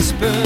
Radio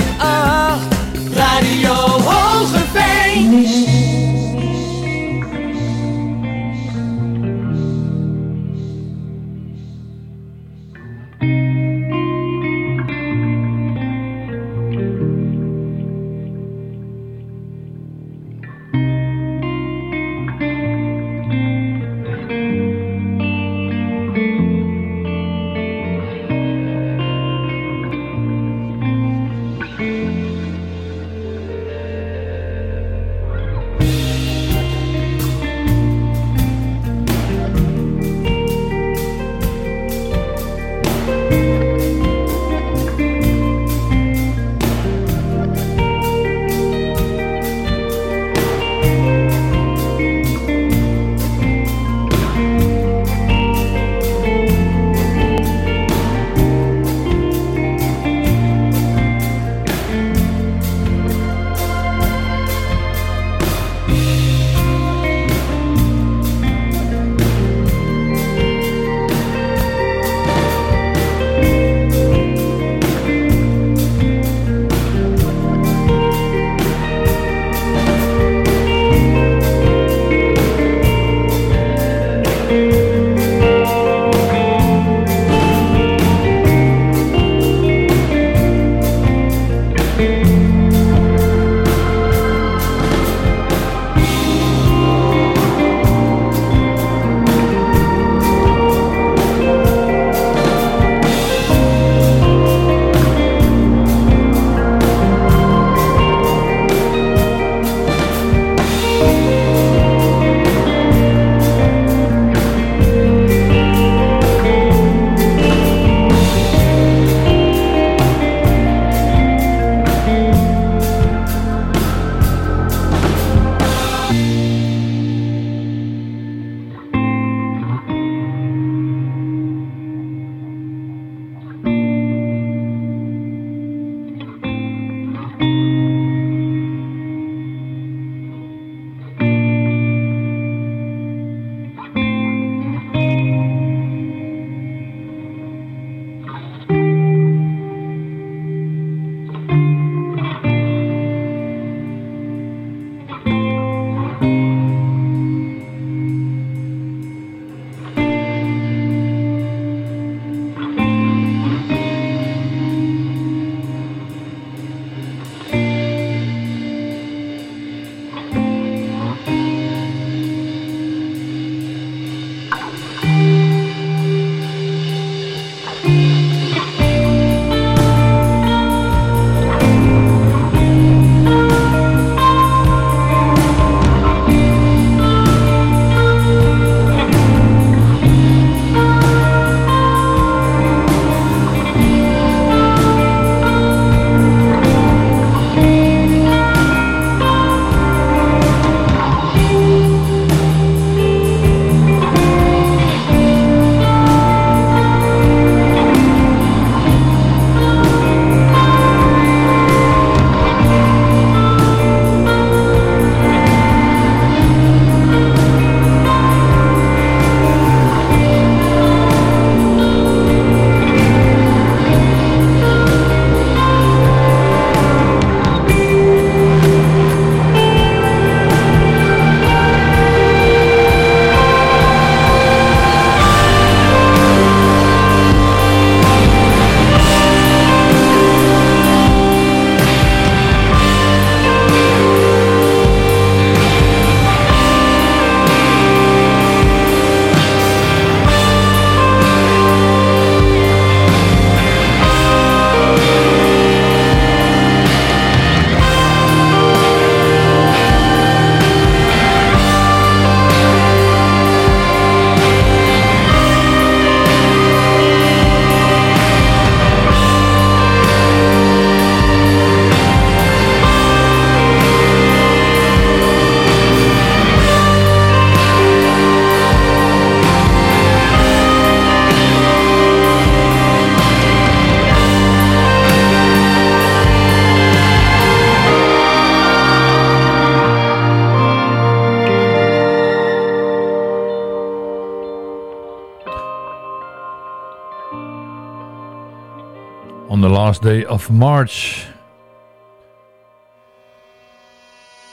of March.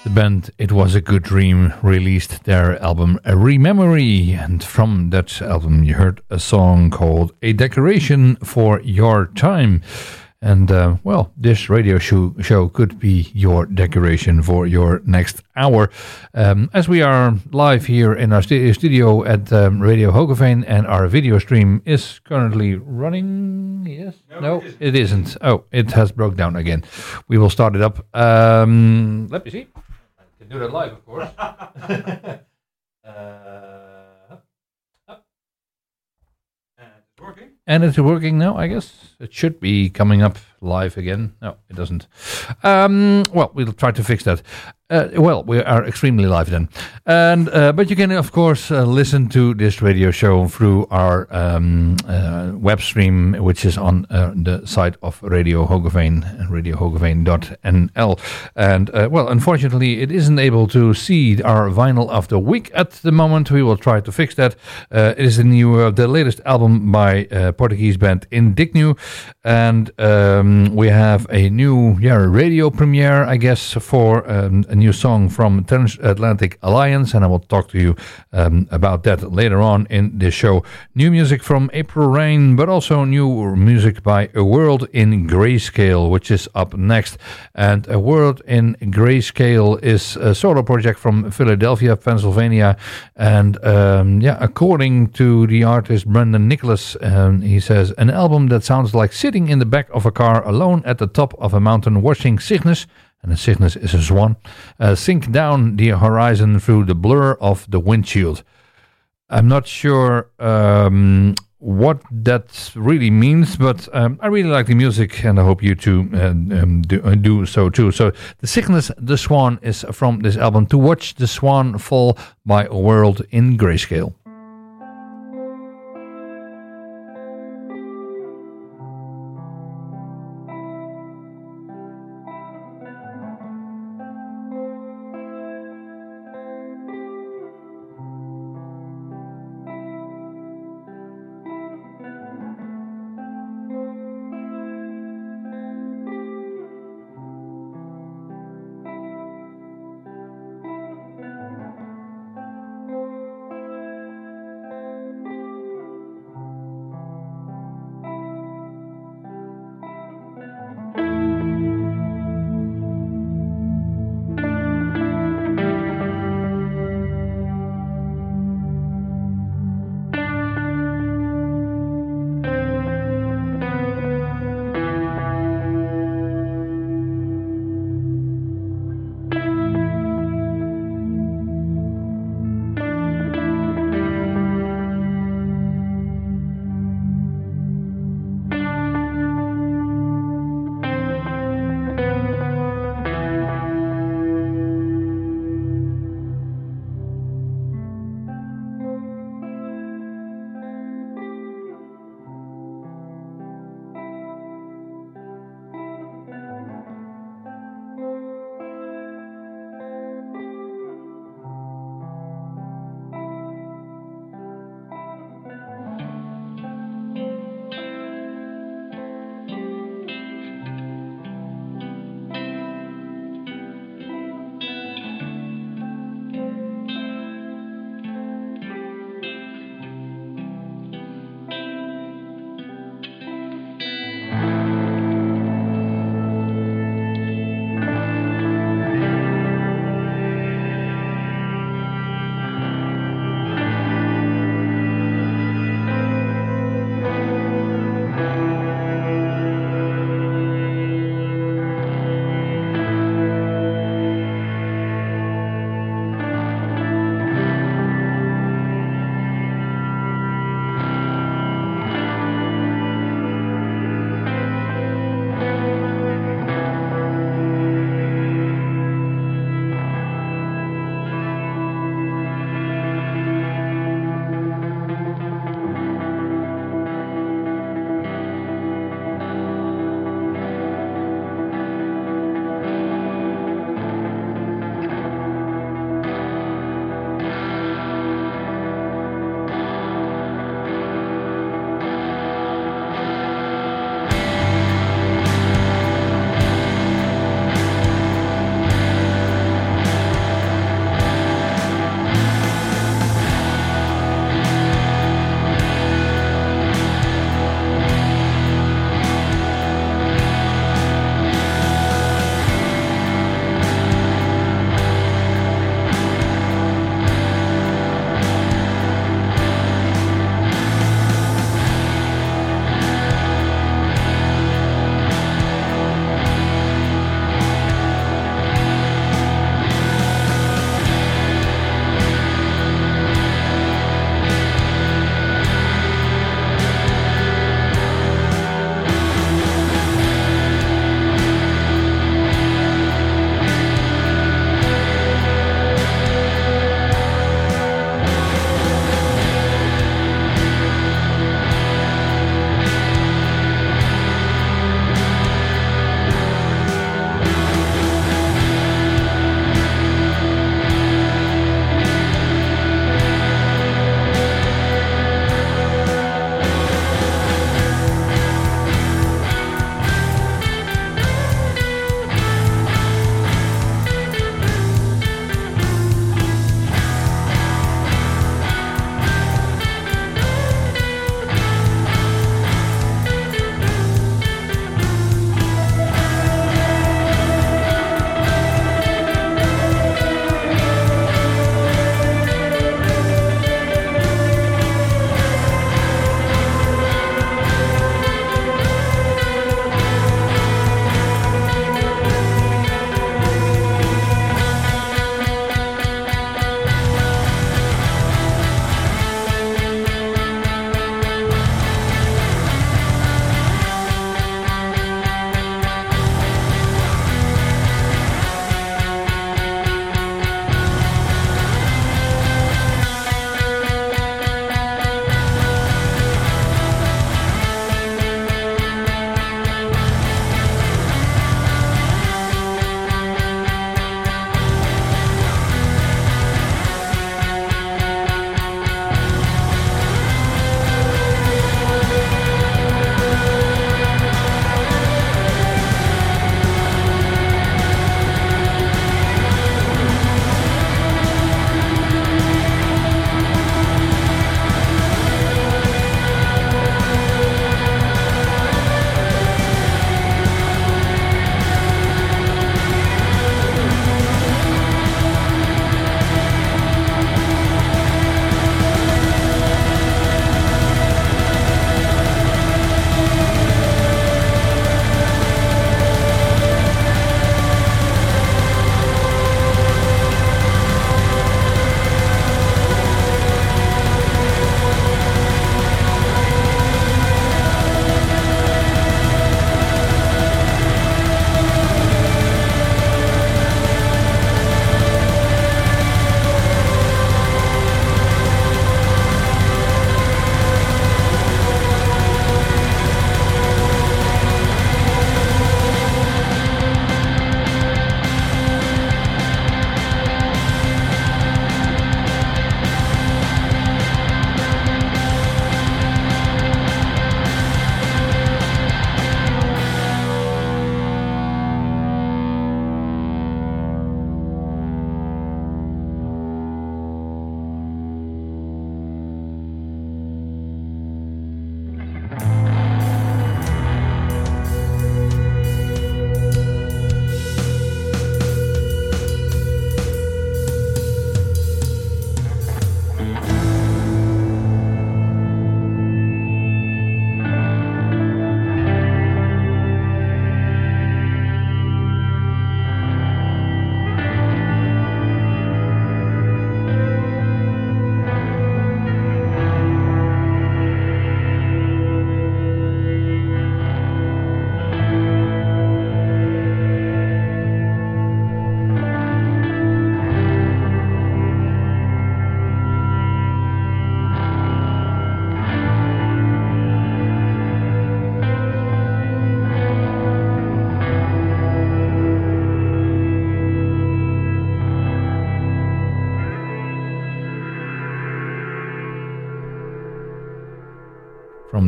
The band It Was a Good Dream released their album A Rememory, and from that album you heard a song called A Decoration for Your Time. And uh, well, this radio show, show could be your decoration for your next hour. Um, as we are live here in our st- studio at um, Radio Hogeveen, and our video stream is currently running. Yes? No, no it, isn't. it, isn't. Oh, it has broke down again. We will start it up. Um, let me see. I can do that live, of course. uh, and it's working. And it's working now, I guess. It should be coming up live again. No, it doesn't. Um, well, we'll try to fix that. Uh, well, we are extremely live then, and uh, but you can of course uh, listen to this radio show through our um, uh, web stream, which is on uh, the site of Radio Hogeveen, radiohogeveen.nl. And uh, well, unfortunately, it isn't able to see our vinyl of the week at the moment. We will try to fix that. it is the new, the latest album by Portuguese band Indignu, and um, we have a new yeah radio premiere, I guess, for um, a new song from Transatlantic Alliance, and I will talk to you um, about that later on in this show. New music from April Rain, but also new music by A World in Grayscale, which is up next. And A World in Grayscale is a solo project from Philadelphia, Pennsylvania. And um, yeah, according to the artist Brendan Nicholas, um, he says, an album that sounds like sitting in the back of a car alone at the top of a mountain watching Cygnus and a Cygnus is a swan, uh, sink down the horizon through the blur of the windshield. I'm not sure um, what that really means, but um, I really like the music, and I hope you too uh, um, do, uh, do, so too. So, The Cygnus, the Swan is from this album. To Watch the Swan Fall by a World in Grayscale.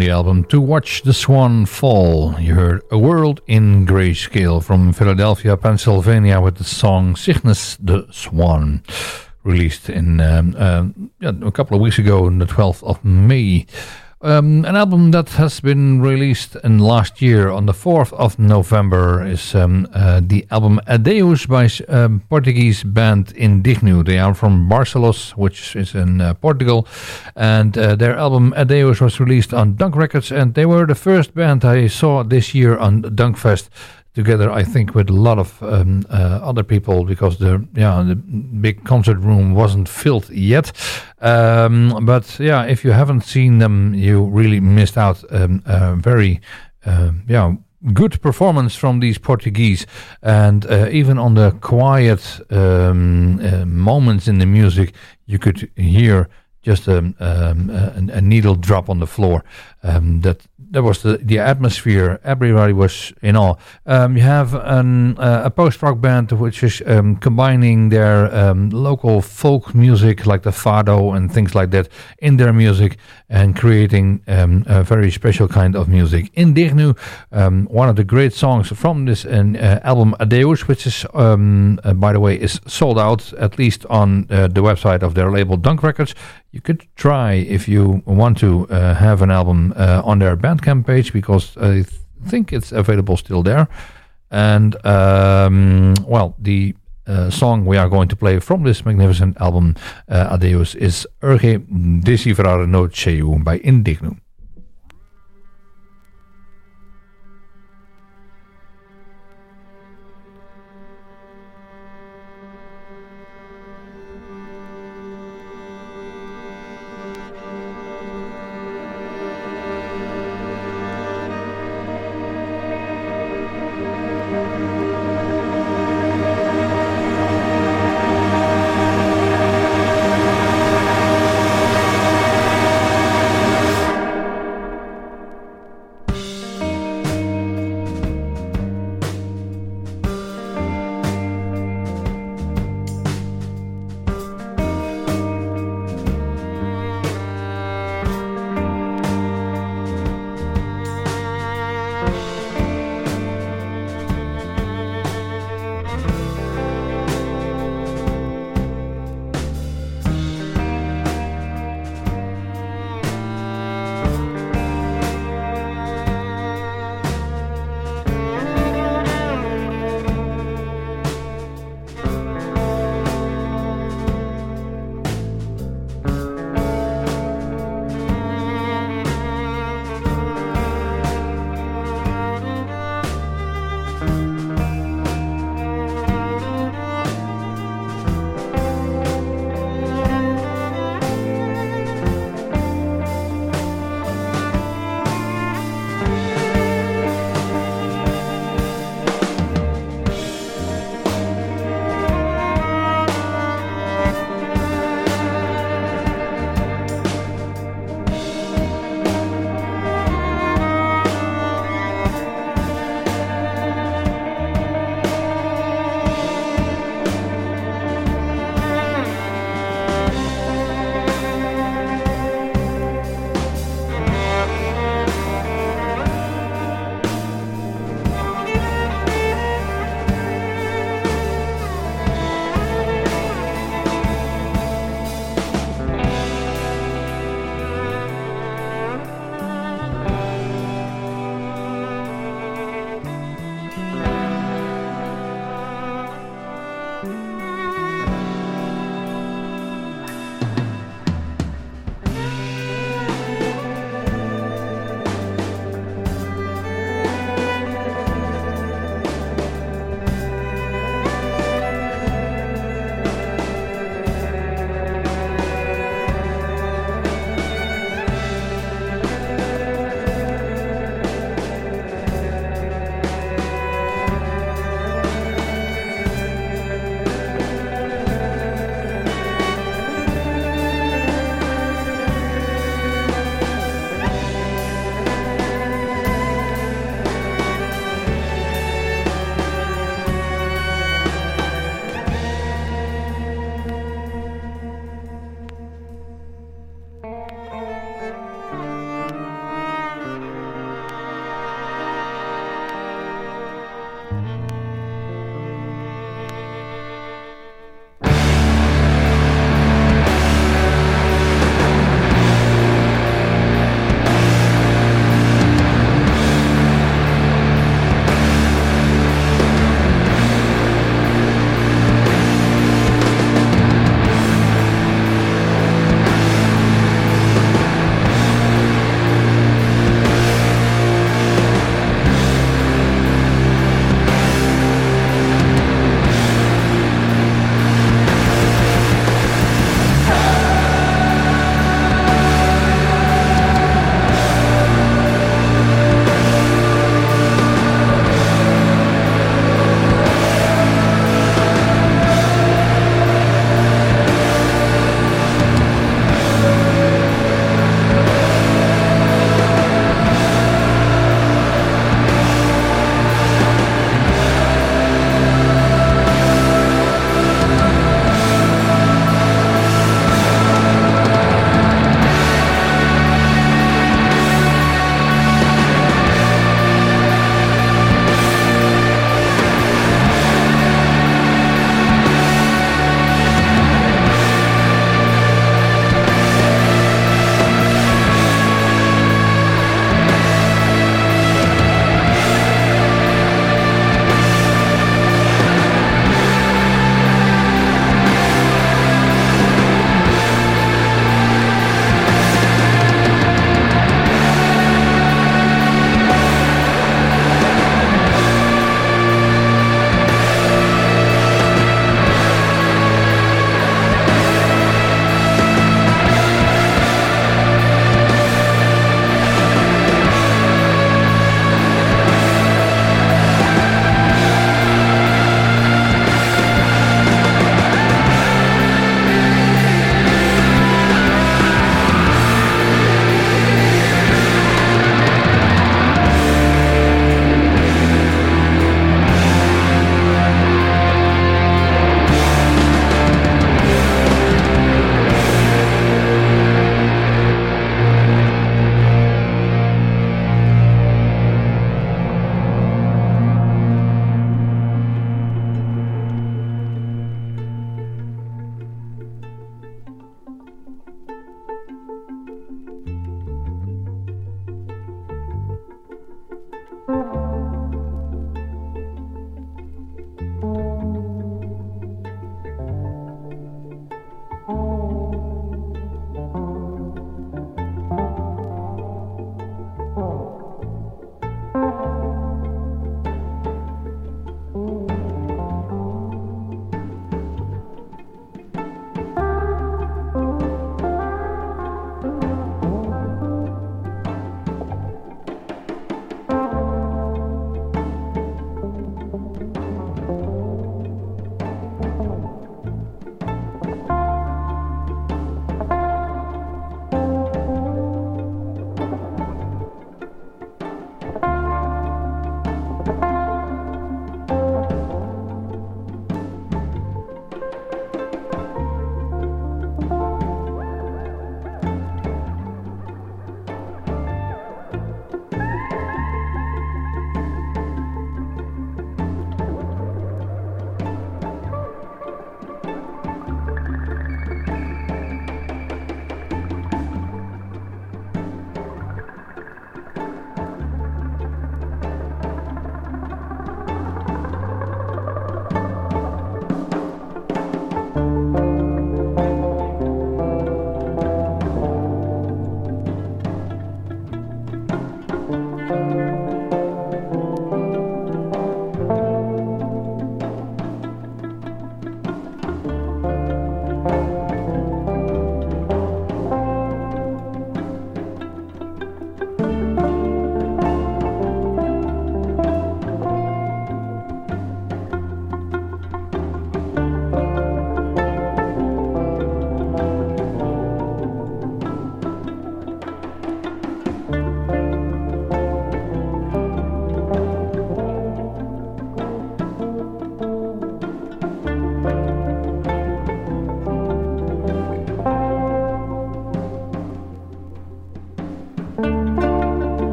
The album To Watch the Swan Fall. You heard A World in Grayscale from Philadelphia, Pennsylvania with the song Cygnus the Swan. Released in um, uh, yeah, a couple of weeks ago on the 12th of May. Um, an album that has been released in last year on the 4th of November is um, uh, the album Adeus by um, Portuguese band Indignu. They are from Barcelos, which is in uh, Portugal, and uh, their album Adeus was released on Dunk Records, and they were the first band I saw this year on Dunkfest together, I think, with a lot of um, uh, other people because the yeah the big concert room wasn't filled yet. Um, but yeah, if you haven't seen them, you really missed out. Um, a very uh, yeah good performance from these Portuguese, and uh, even on the quiet um, uh, moments in the music, you could hear just a, um, a, a, needle drop on the floor. Um, that that was the, the atmosphere. Everybody was in awe. Um, you have an, uh, a post rock band which is um, combining their um, local folk music, like the fado and things like that, in their music and creating um, a very special kind of music. Indignu, um, one of the great songs from this uh, album Adeus, which is, um, uh, by the way, is sold out at least on uh, the website of their label Dunk Records. You could try if you want to uh, have an album uh, on their Bandcamp page because I th- think it's available still there. And um, well, the uh, song we are going to play from this magnificent album, uh, Adeus, is Urge Decifrar No Céu by Indignu.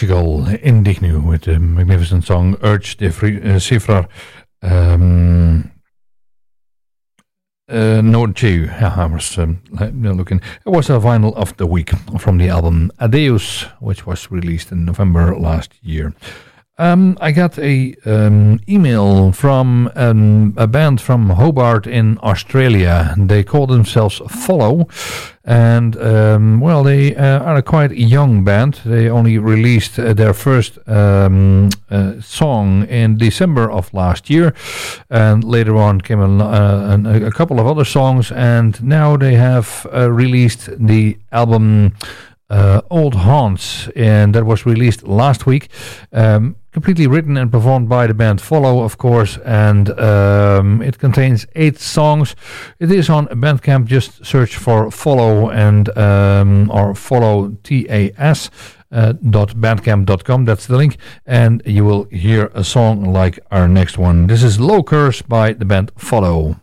Portugal, Indignu, with the magnificent song Urge de uh, Cifrar um, uh, Noche. Yeah, I was um, looking. It was a vinyl of the week from the album Adeus, which was released in November last year. Um, I got a um, email from um, a band from Hobart in Australia. They call themselves Follow, and um, well, they uh, are a quite young band. They only released uh, their first um, uh, song in December of last year, and later on came a, uh, a couple of other songs, and now they have uh, released the album. Uh, Old Haunts, and that was released last week. Um, completely written and performed by the band Follow, of course, and um, it contains eight songs. It is on Bandcamp. Just search for Follow and um, or Follow T A S. Uh, .bandcamp.com that's the link and you will hear a song like our next one this is low curse by the band follow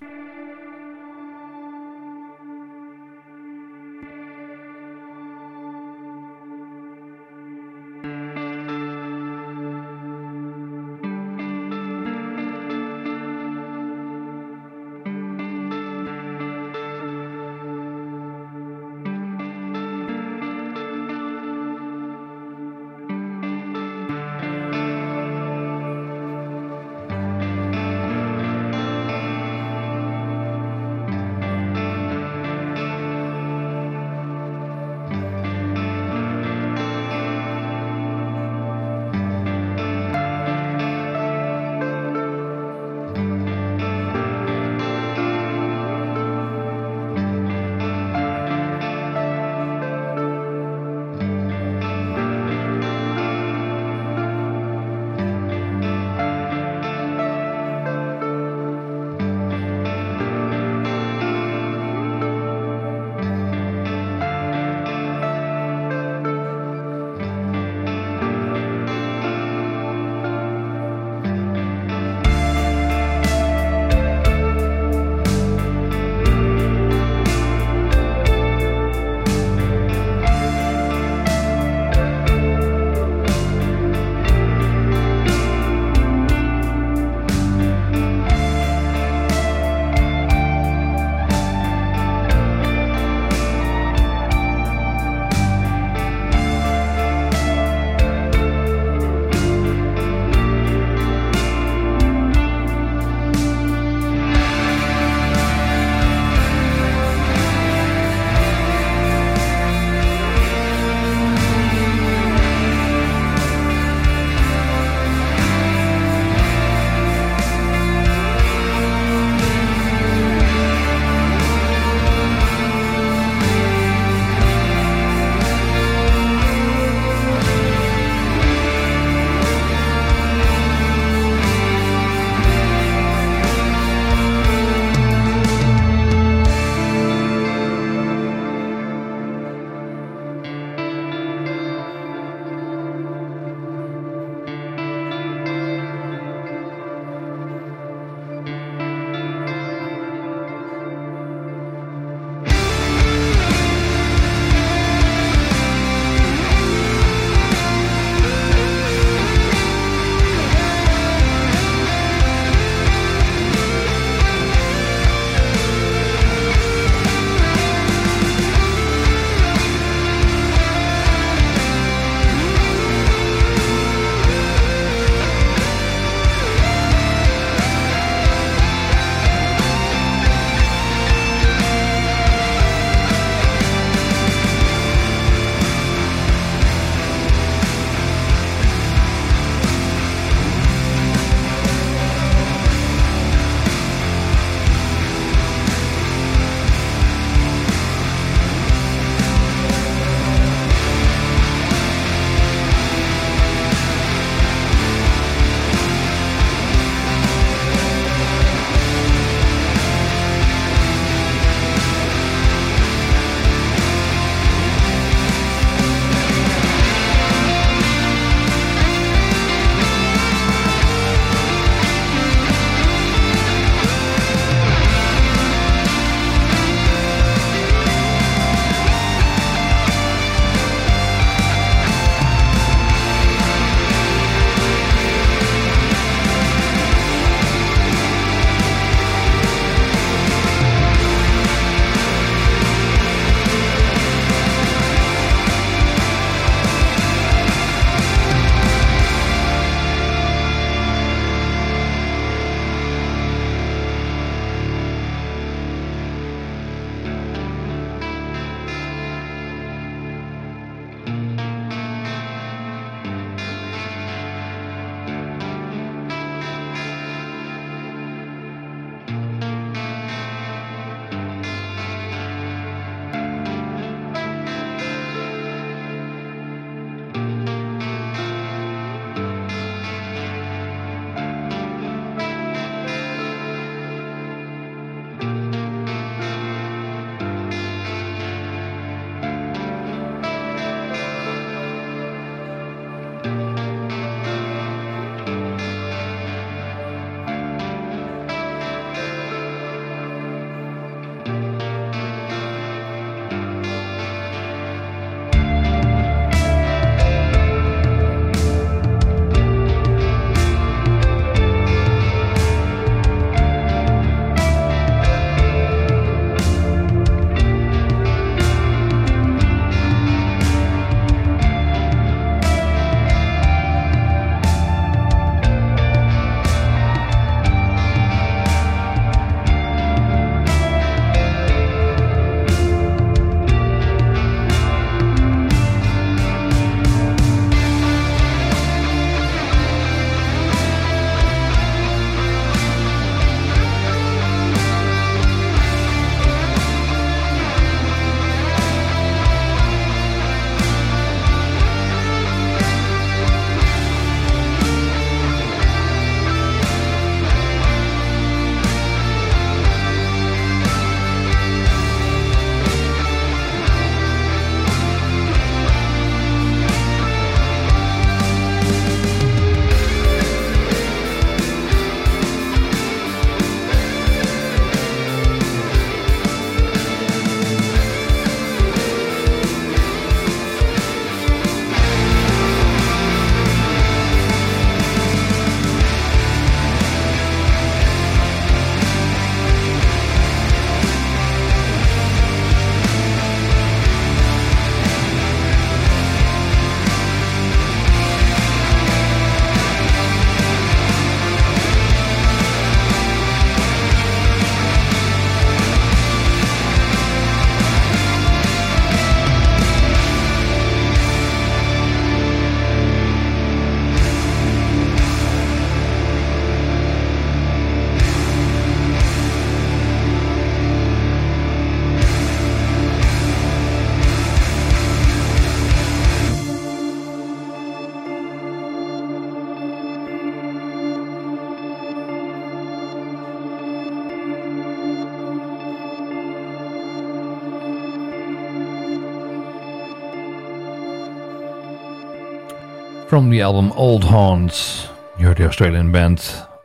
from the album Old Haunts. You heard the Australian band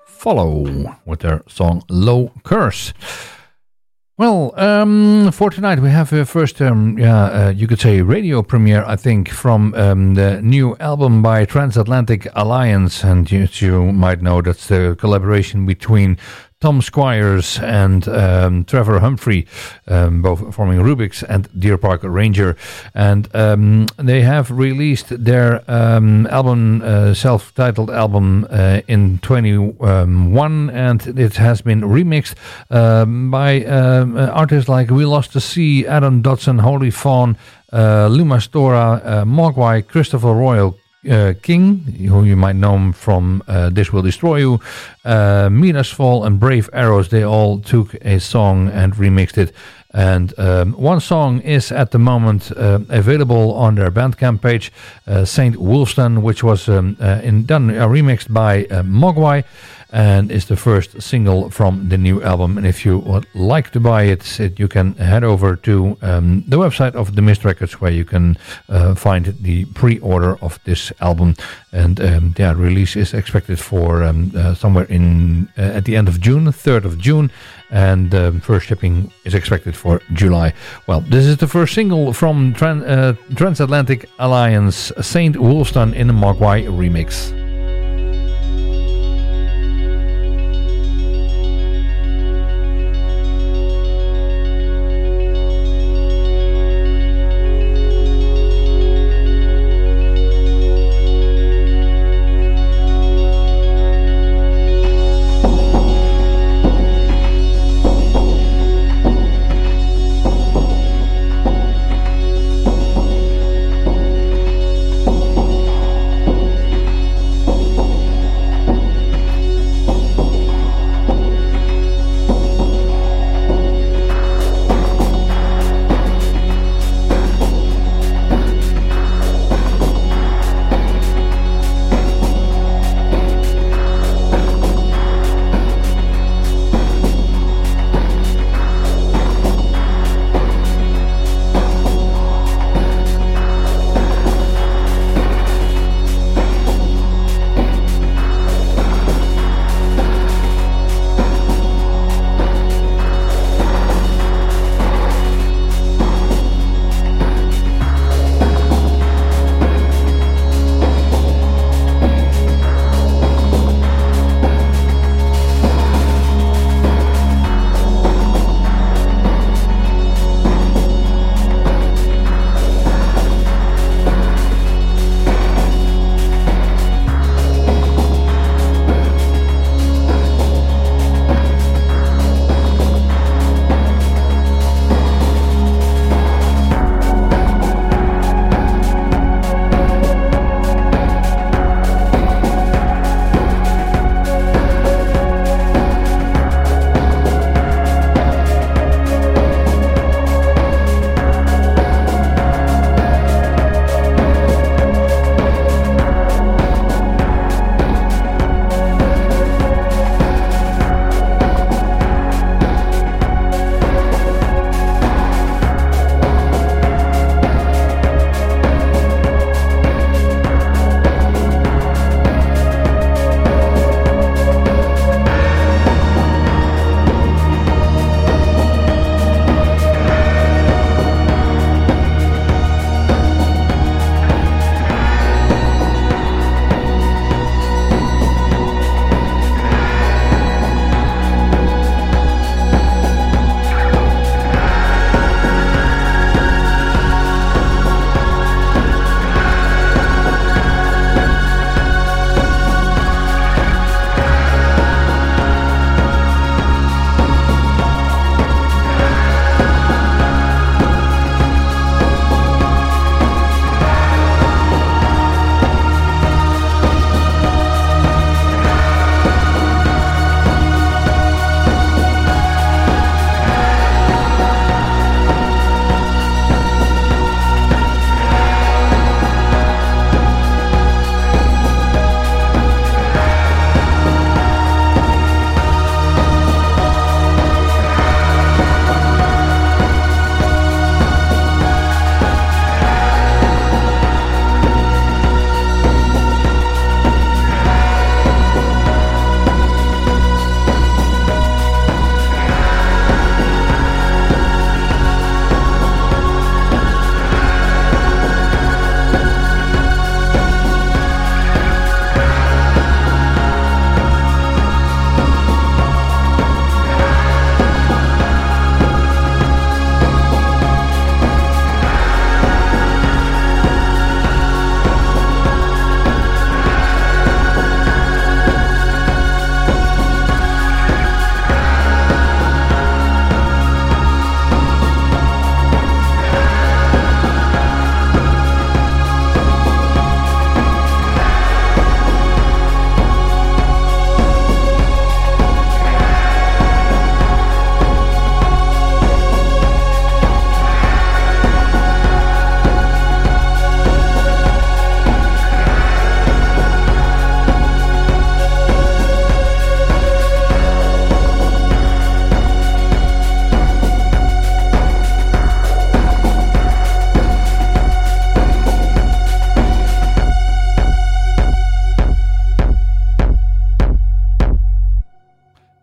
Follow with their song Low Curse. Well, um, for tonight we have a first, um, yeah, uh, you could say radio premiere, I think, from um, the new album by Transatlantic Alliance, and you, you might know that's the collaboration between Tom Squires and um, Trevor Humphrey, um, both forming Rubik's and Deer Park Ranger. And um, they have released their um, album, uh, self titled album, uh, in 21, and it has been remixed um, by um, artists like We Lost the Sea, Adam Dodson, Holy Fawn. Uh, Luma Stora, uh, Mogwai, Christopher Royal, uh, King, who you might know from uh, This Will Destroy You, uh, Minas Fall, and Brave Arrows. They all took a song and remixed it. And um, one song is at the moment uh, available on their Bandcamp page, uh, Saint Wulfstan, which was um, uh, in, done remixed by Mogwai and is the first single from the new album. And if you would like to buy it, it you can head over to um, the website of the Mist Records, where you can uh, find the pre-order of this album. And um, yeah, release is expected for um, uh, somewhere in uh, at the end of June, third of June. And um, first shipping is expected for July. Well, this is the first single from Tran uh, Transatlantic Alliance, Saint Wulfstan in a Mogwai remix.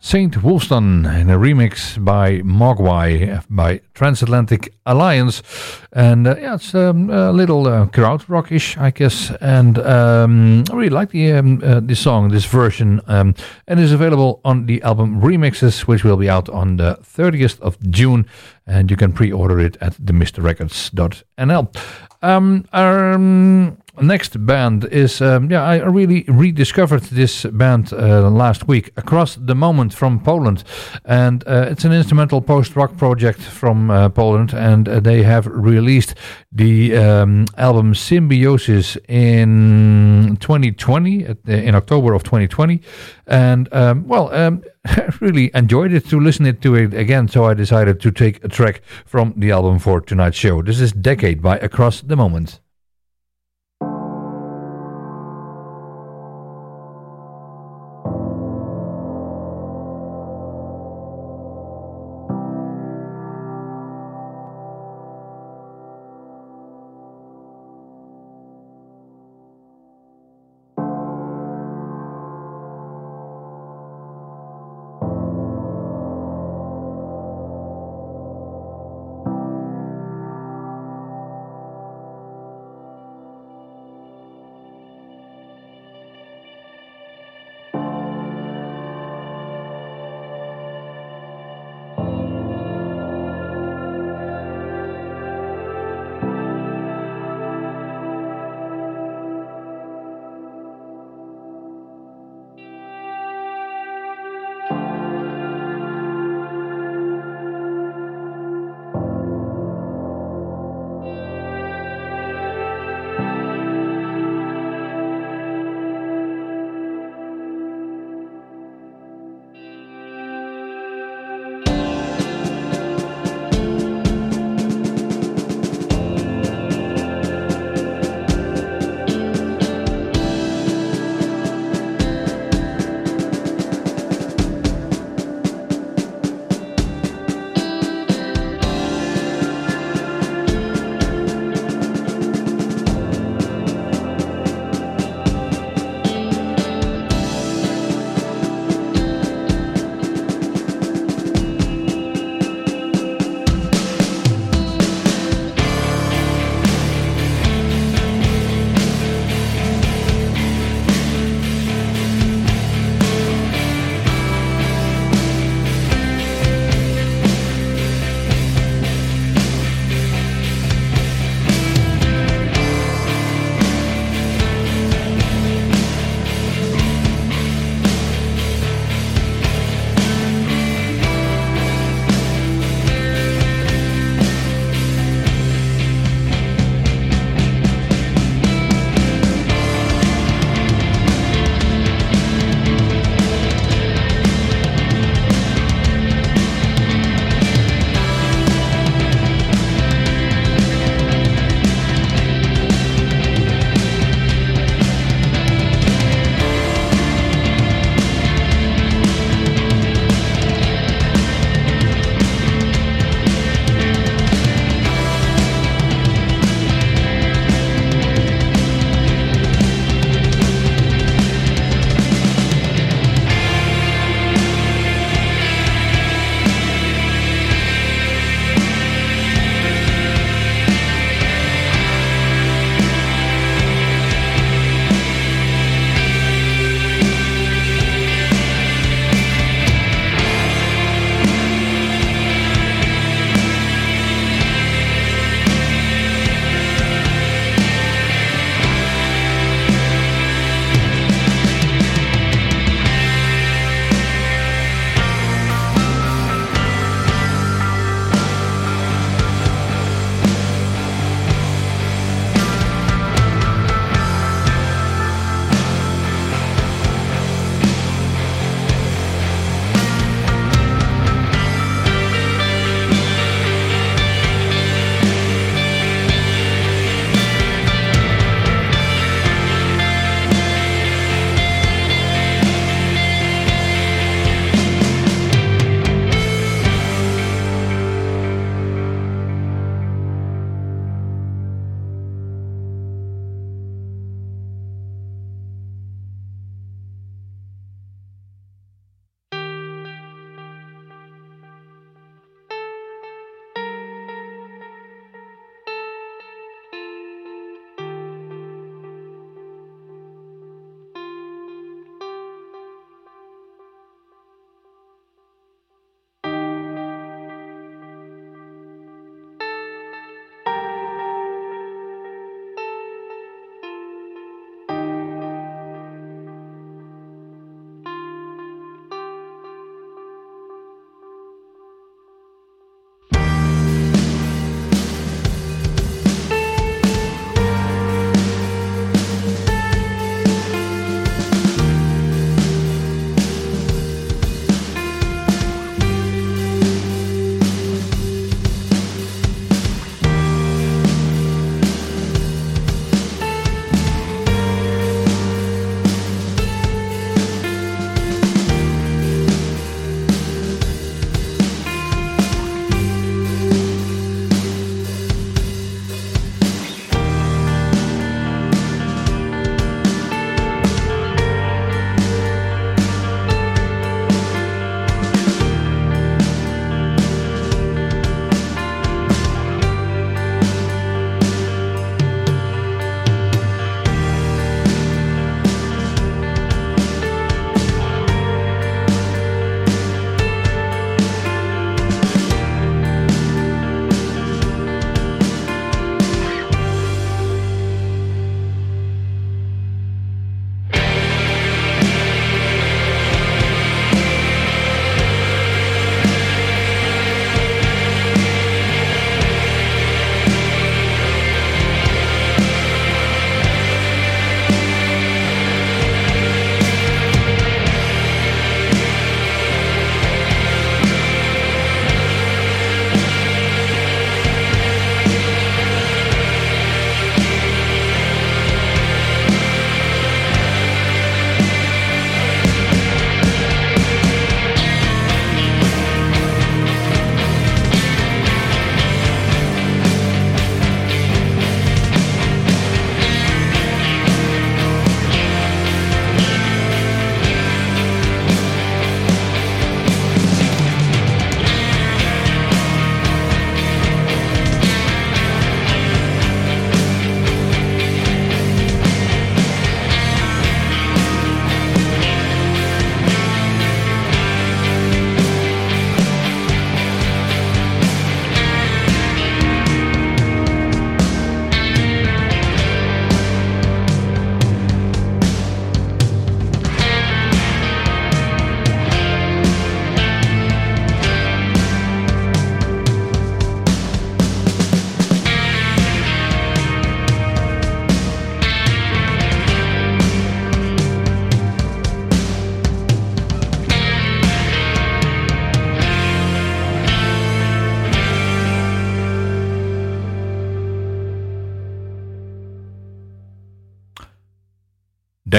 Saint Wulfstan in a remix by Mogwai by Transatlantic Alliance. And uh, yeah, it's um, a little uh, krautrockish, I guess. And um, I really like the um, uh, song, this version, um, and is available on the album Remixes, which will be out on the 30th of June. And you can pre-order it at themrrecords.nl. Um, um, next band is um, yeah I really rediscovered this band uh, last week across the moment from Poland. And uh, it's an instrumental post-rock project from uh, Poland and uh, they have released the um, album Symbiosis in 2020 in October of 2020 and um, well um, I really enjoyed it to listen it to it again so I decided to take a track from the album for tonight's show. This is Decade by Across the Moment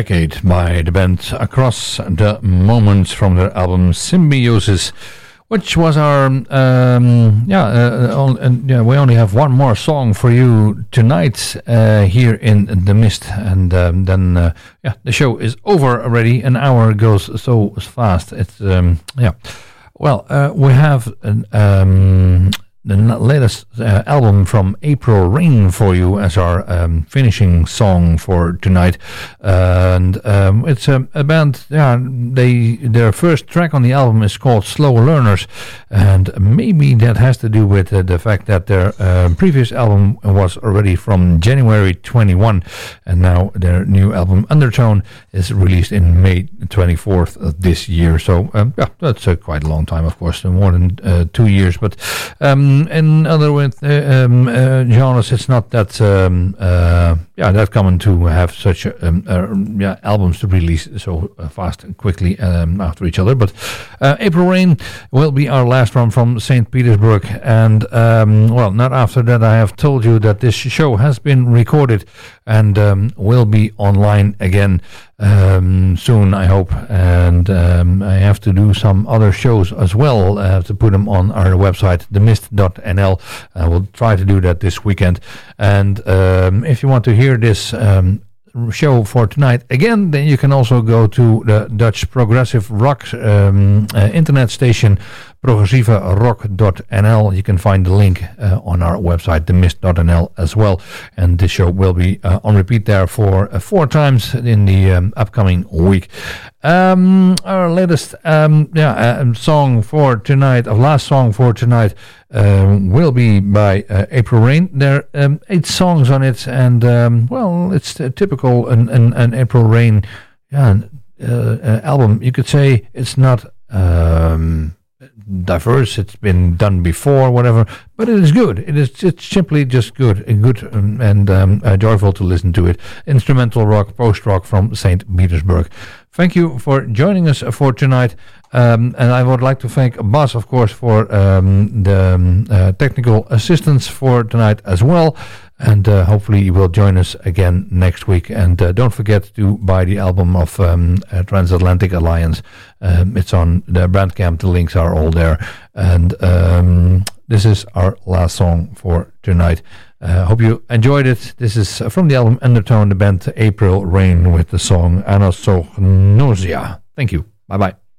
Decade by the band Across the Moments from their album Symbiosis, which was our um, yeah, uh, uh, yeah. We only have one more song for you tonight uh, here in the mist, and um, then uh, yeah, the show is over already. An hour goes so fast. It's um, yeah. Well, uh, we have an, um, the latest uh, album from April Rain for you as our um, finishing song for tonight, and um, it's a, a, band. Yeah, they their first track on the album is called Slow Learners, and maybe that has to do with uh, the fact that their uh, previous album was already from January 21, and now their new album Undertone is released in May 24th of this year. So um, yeah, that's uh, quite a long time, of course, more than uh, two years, but. Um, in other words, uh, um, uh, genres, it's not that um, uh, yeah that common to have such um, yeah albums to release so fast and quickly um, after each other. But April Rain will be our last one from Saint Petersburg, and well, not after that. I have told you that this show has been recorded and will be online again um, soon, I hope. And um, I have to do some other shows as well. I have to put them on our website, themist.nl. I will try to do that this weekend. And um, if you want to hear this um, show for tonight again, then you can also go to the Dutch Progressive Rock um, uh, internet station progressieverock.nl. You can find the link uh, on our website, themist.nl as well. And this show will be uh, on repeat there for uh, four times in the um, upcoming week. Um, our latest um, yeah, uh, song for tonight, our last song for tonight, um, will be by uh, April Rain. There are um, eight songs on it, and um, well, it's typical an, an, an April Rain yeah, uh, album. You could say it's not. Um, diverse. It's been done before, whatever. But it is good. It is. It's simply just good and good um, and um, uh, joyful to listen to it. Instrumental rock, post rock from Saint Petersburg. Thank you for joining us for tonight. Um, and I would like to thank Bas, of course, for um, the um, uh, technical assistance for tonight as well. And uh, hopefully you will join us again next week. And uh, don't forget to buy the album of um, uh, Transatlantic Alliance. Um, it's on the Bandcamp. The links are all there. And um, this is our last song for tonight. Uh, hope you enjoyed it. This is from the album Undertone, the band April Rain with the song Anosognosia. Thank you. Bye bye.